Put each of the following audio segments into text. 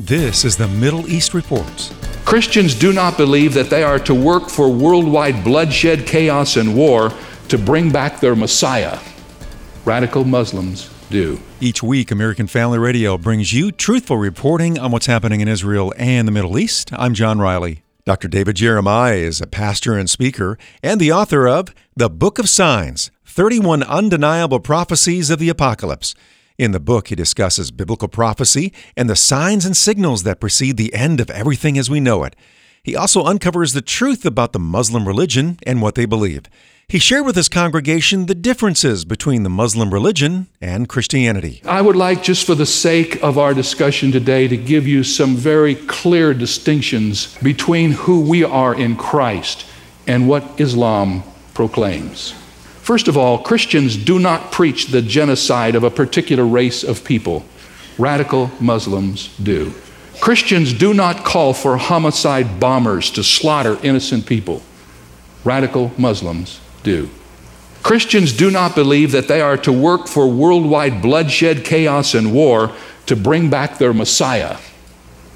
This is the Middle East Reports. Christians do not believe that they are to work for worldwide bloodshed, chaos, and war to bring back their Messiah. Radical Muslims do. Each week, American Family Radio brings you truthful reporting on what's happening in Israel and the Middle East. I'm John Riley. Dr. David Jeremiah is a pastor and speaker and the author of The Book of Signs 31 Undeniable Prophecies of the Apocalypse. In the book, he discusses biblical prophecy and the signs and signals that precede the end of everything as we know it. He also uncovers the truth about the Muslim religion and what they believe. He shared with his congregation the differences between the Muslim religion and Christianity. I would like, just for the sake of our discussion today, to give you some very clear distinctions between who we are in Christ and what Islam proclaims. First of all, Christians do not preach the genocide of a particular race of people. Radical Muslims do. Christians do not call for homicide bombers to slaughter innocent people. Radical Muslims do. Christians do not believe that they are to work for worldwide bloodshed, chaos, and war to bring back their Messiah.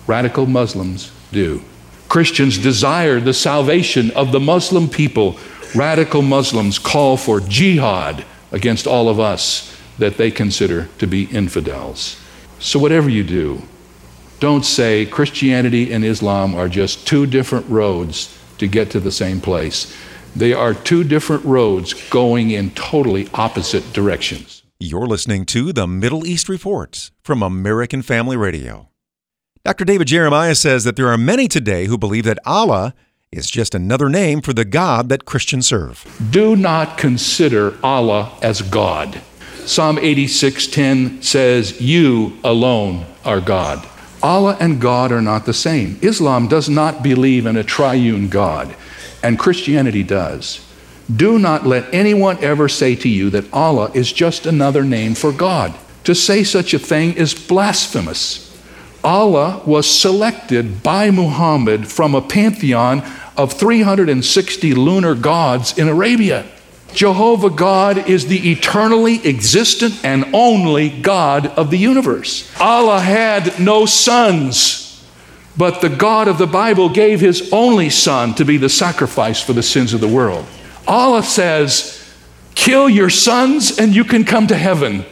Radical Muslims do. Christians desire the salvation of the Muslim people radical Muslims call for jihad against all of us that they consider to be infidels. So, whatever you do, don't say Christianity and Islam are just two different roads to get to the same place. They are two different roads going in totally opposite directions. You're listening to the Middle East Reports from American Family Radio. Dr. David Jeremiah says that there are many today who believe that Allah is just another name for the God that Christians serve. Do not consider Allah as God. Psalm 86:10 says, "You alone are God." Allah and God are not the same. Islam does not believe in a triune God, and Christianity does. Do not let anyone ever say to you that Allah is just another name for God. To say such a thing is blasphemous. Allah was selected by Muhammad from a pantheon of 360 lunar gods in Arabia. Jehovah God is the eternally existent and only God of the universe. Allah had no sons, but the God of the Bible gave his only son to be the sacrifice for the sins of the world. Allah says, Kill your sons and you can come to heaven.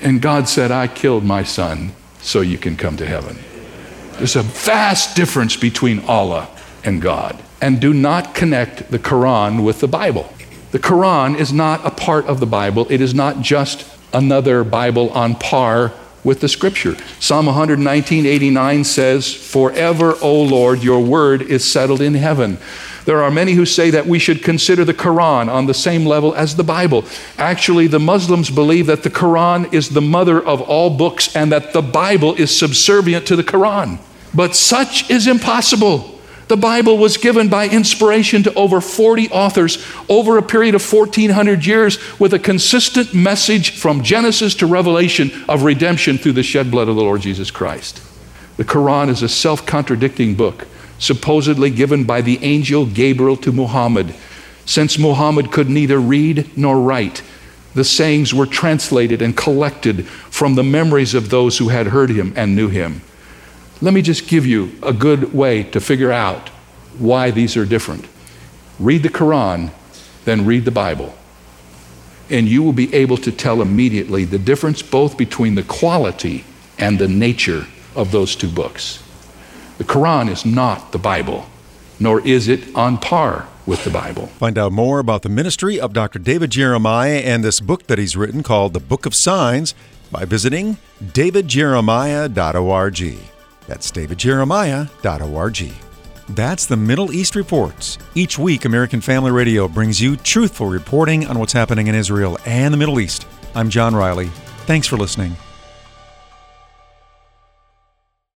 And God said, I killed my son so you can come to heaven. There's a vast difference between Allah and God. And do not connect the Quran with the Bible. The Quran is not a part of the Bible, it is not just another Bible on par with the scripture. Psalm 119, 89 says, Forever, O Lord, your word is settled in heaven. There are many who say that we should consider the Quran on the same level as the Bible. Actually, the Muslims believe that the Quran is the mother of all books and that the Bible is subservient to the Quran. But such is impossible. The Bible was given by inspiration to over 40 authors over a period of 1400 years with a consistent message from Genesis to Revelation of redemption through the shed blood of the Lord Jesus Christ. The Quran is a self contradicting book, supposedly given by the angel Gabriel to Muhammad. Since Muhammad could neither read nor write, the sayings were translated and collected from the memories of those who had heard him and knew him. Let me just give you a good way to figure out why these are different. Read the Quran, then read the Bible. And you will be able to tell immediately the difference both between the quality and the nature of those two books. The Quran is not the Bible, nor is it on par with the Bible. Find out more about the ministry of Dr. David Jeremiah and this book that he's written called The Book of Signs by visiting davidjeremiah.org. That's davidjeremiah.org. That's the Middle East Reports. Each week, American Family Radio brings you truthful reporting on what's happening in Israel and the Middle East. I'm John Riley. Thanks for listening.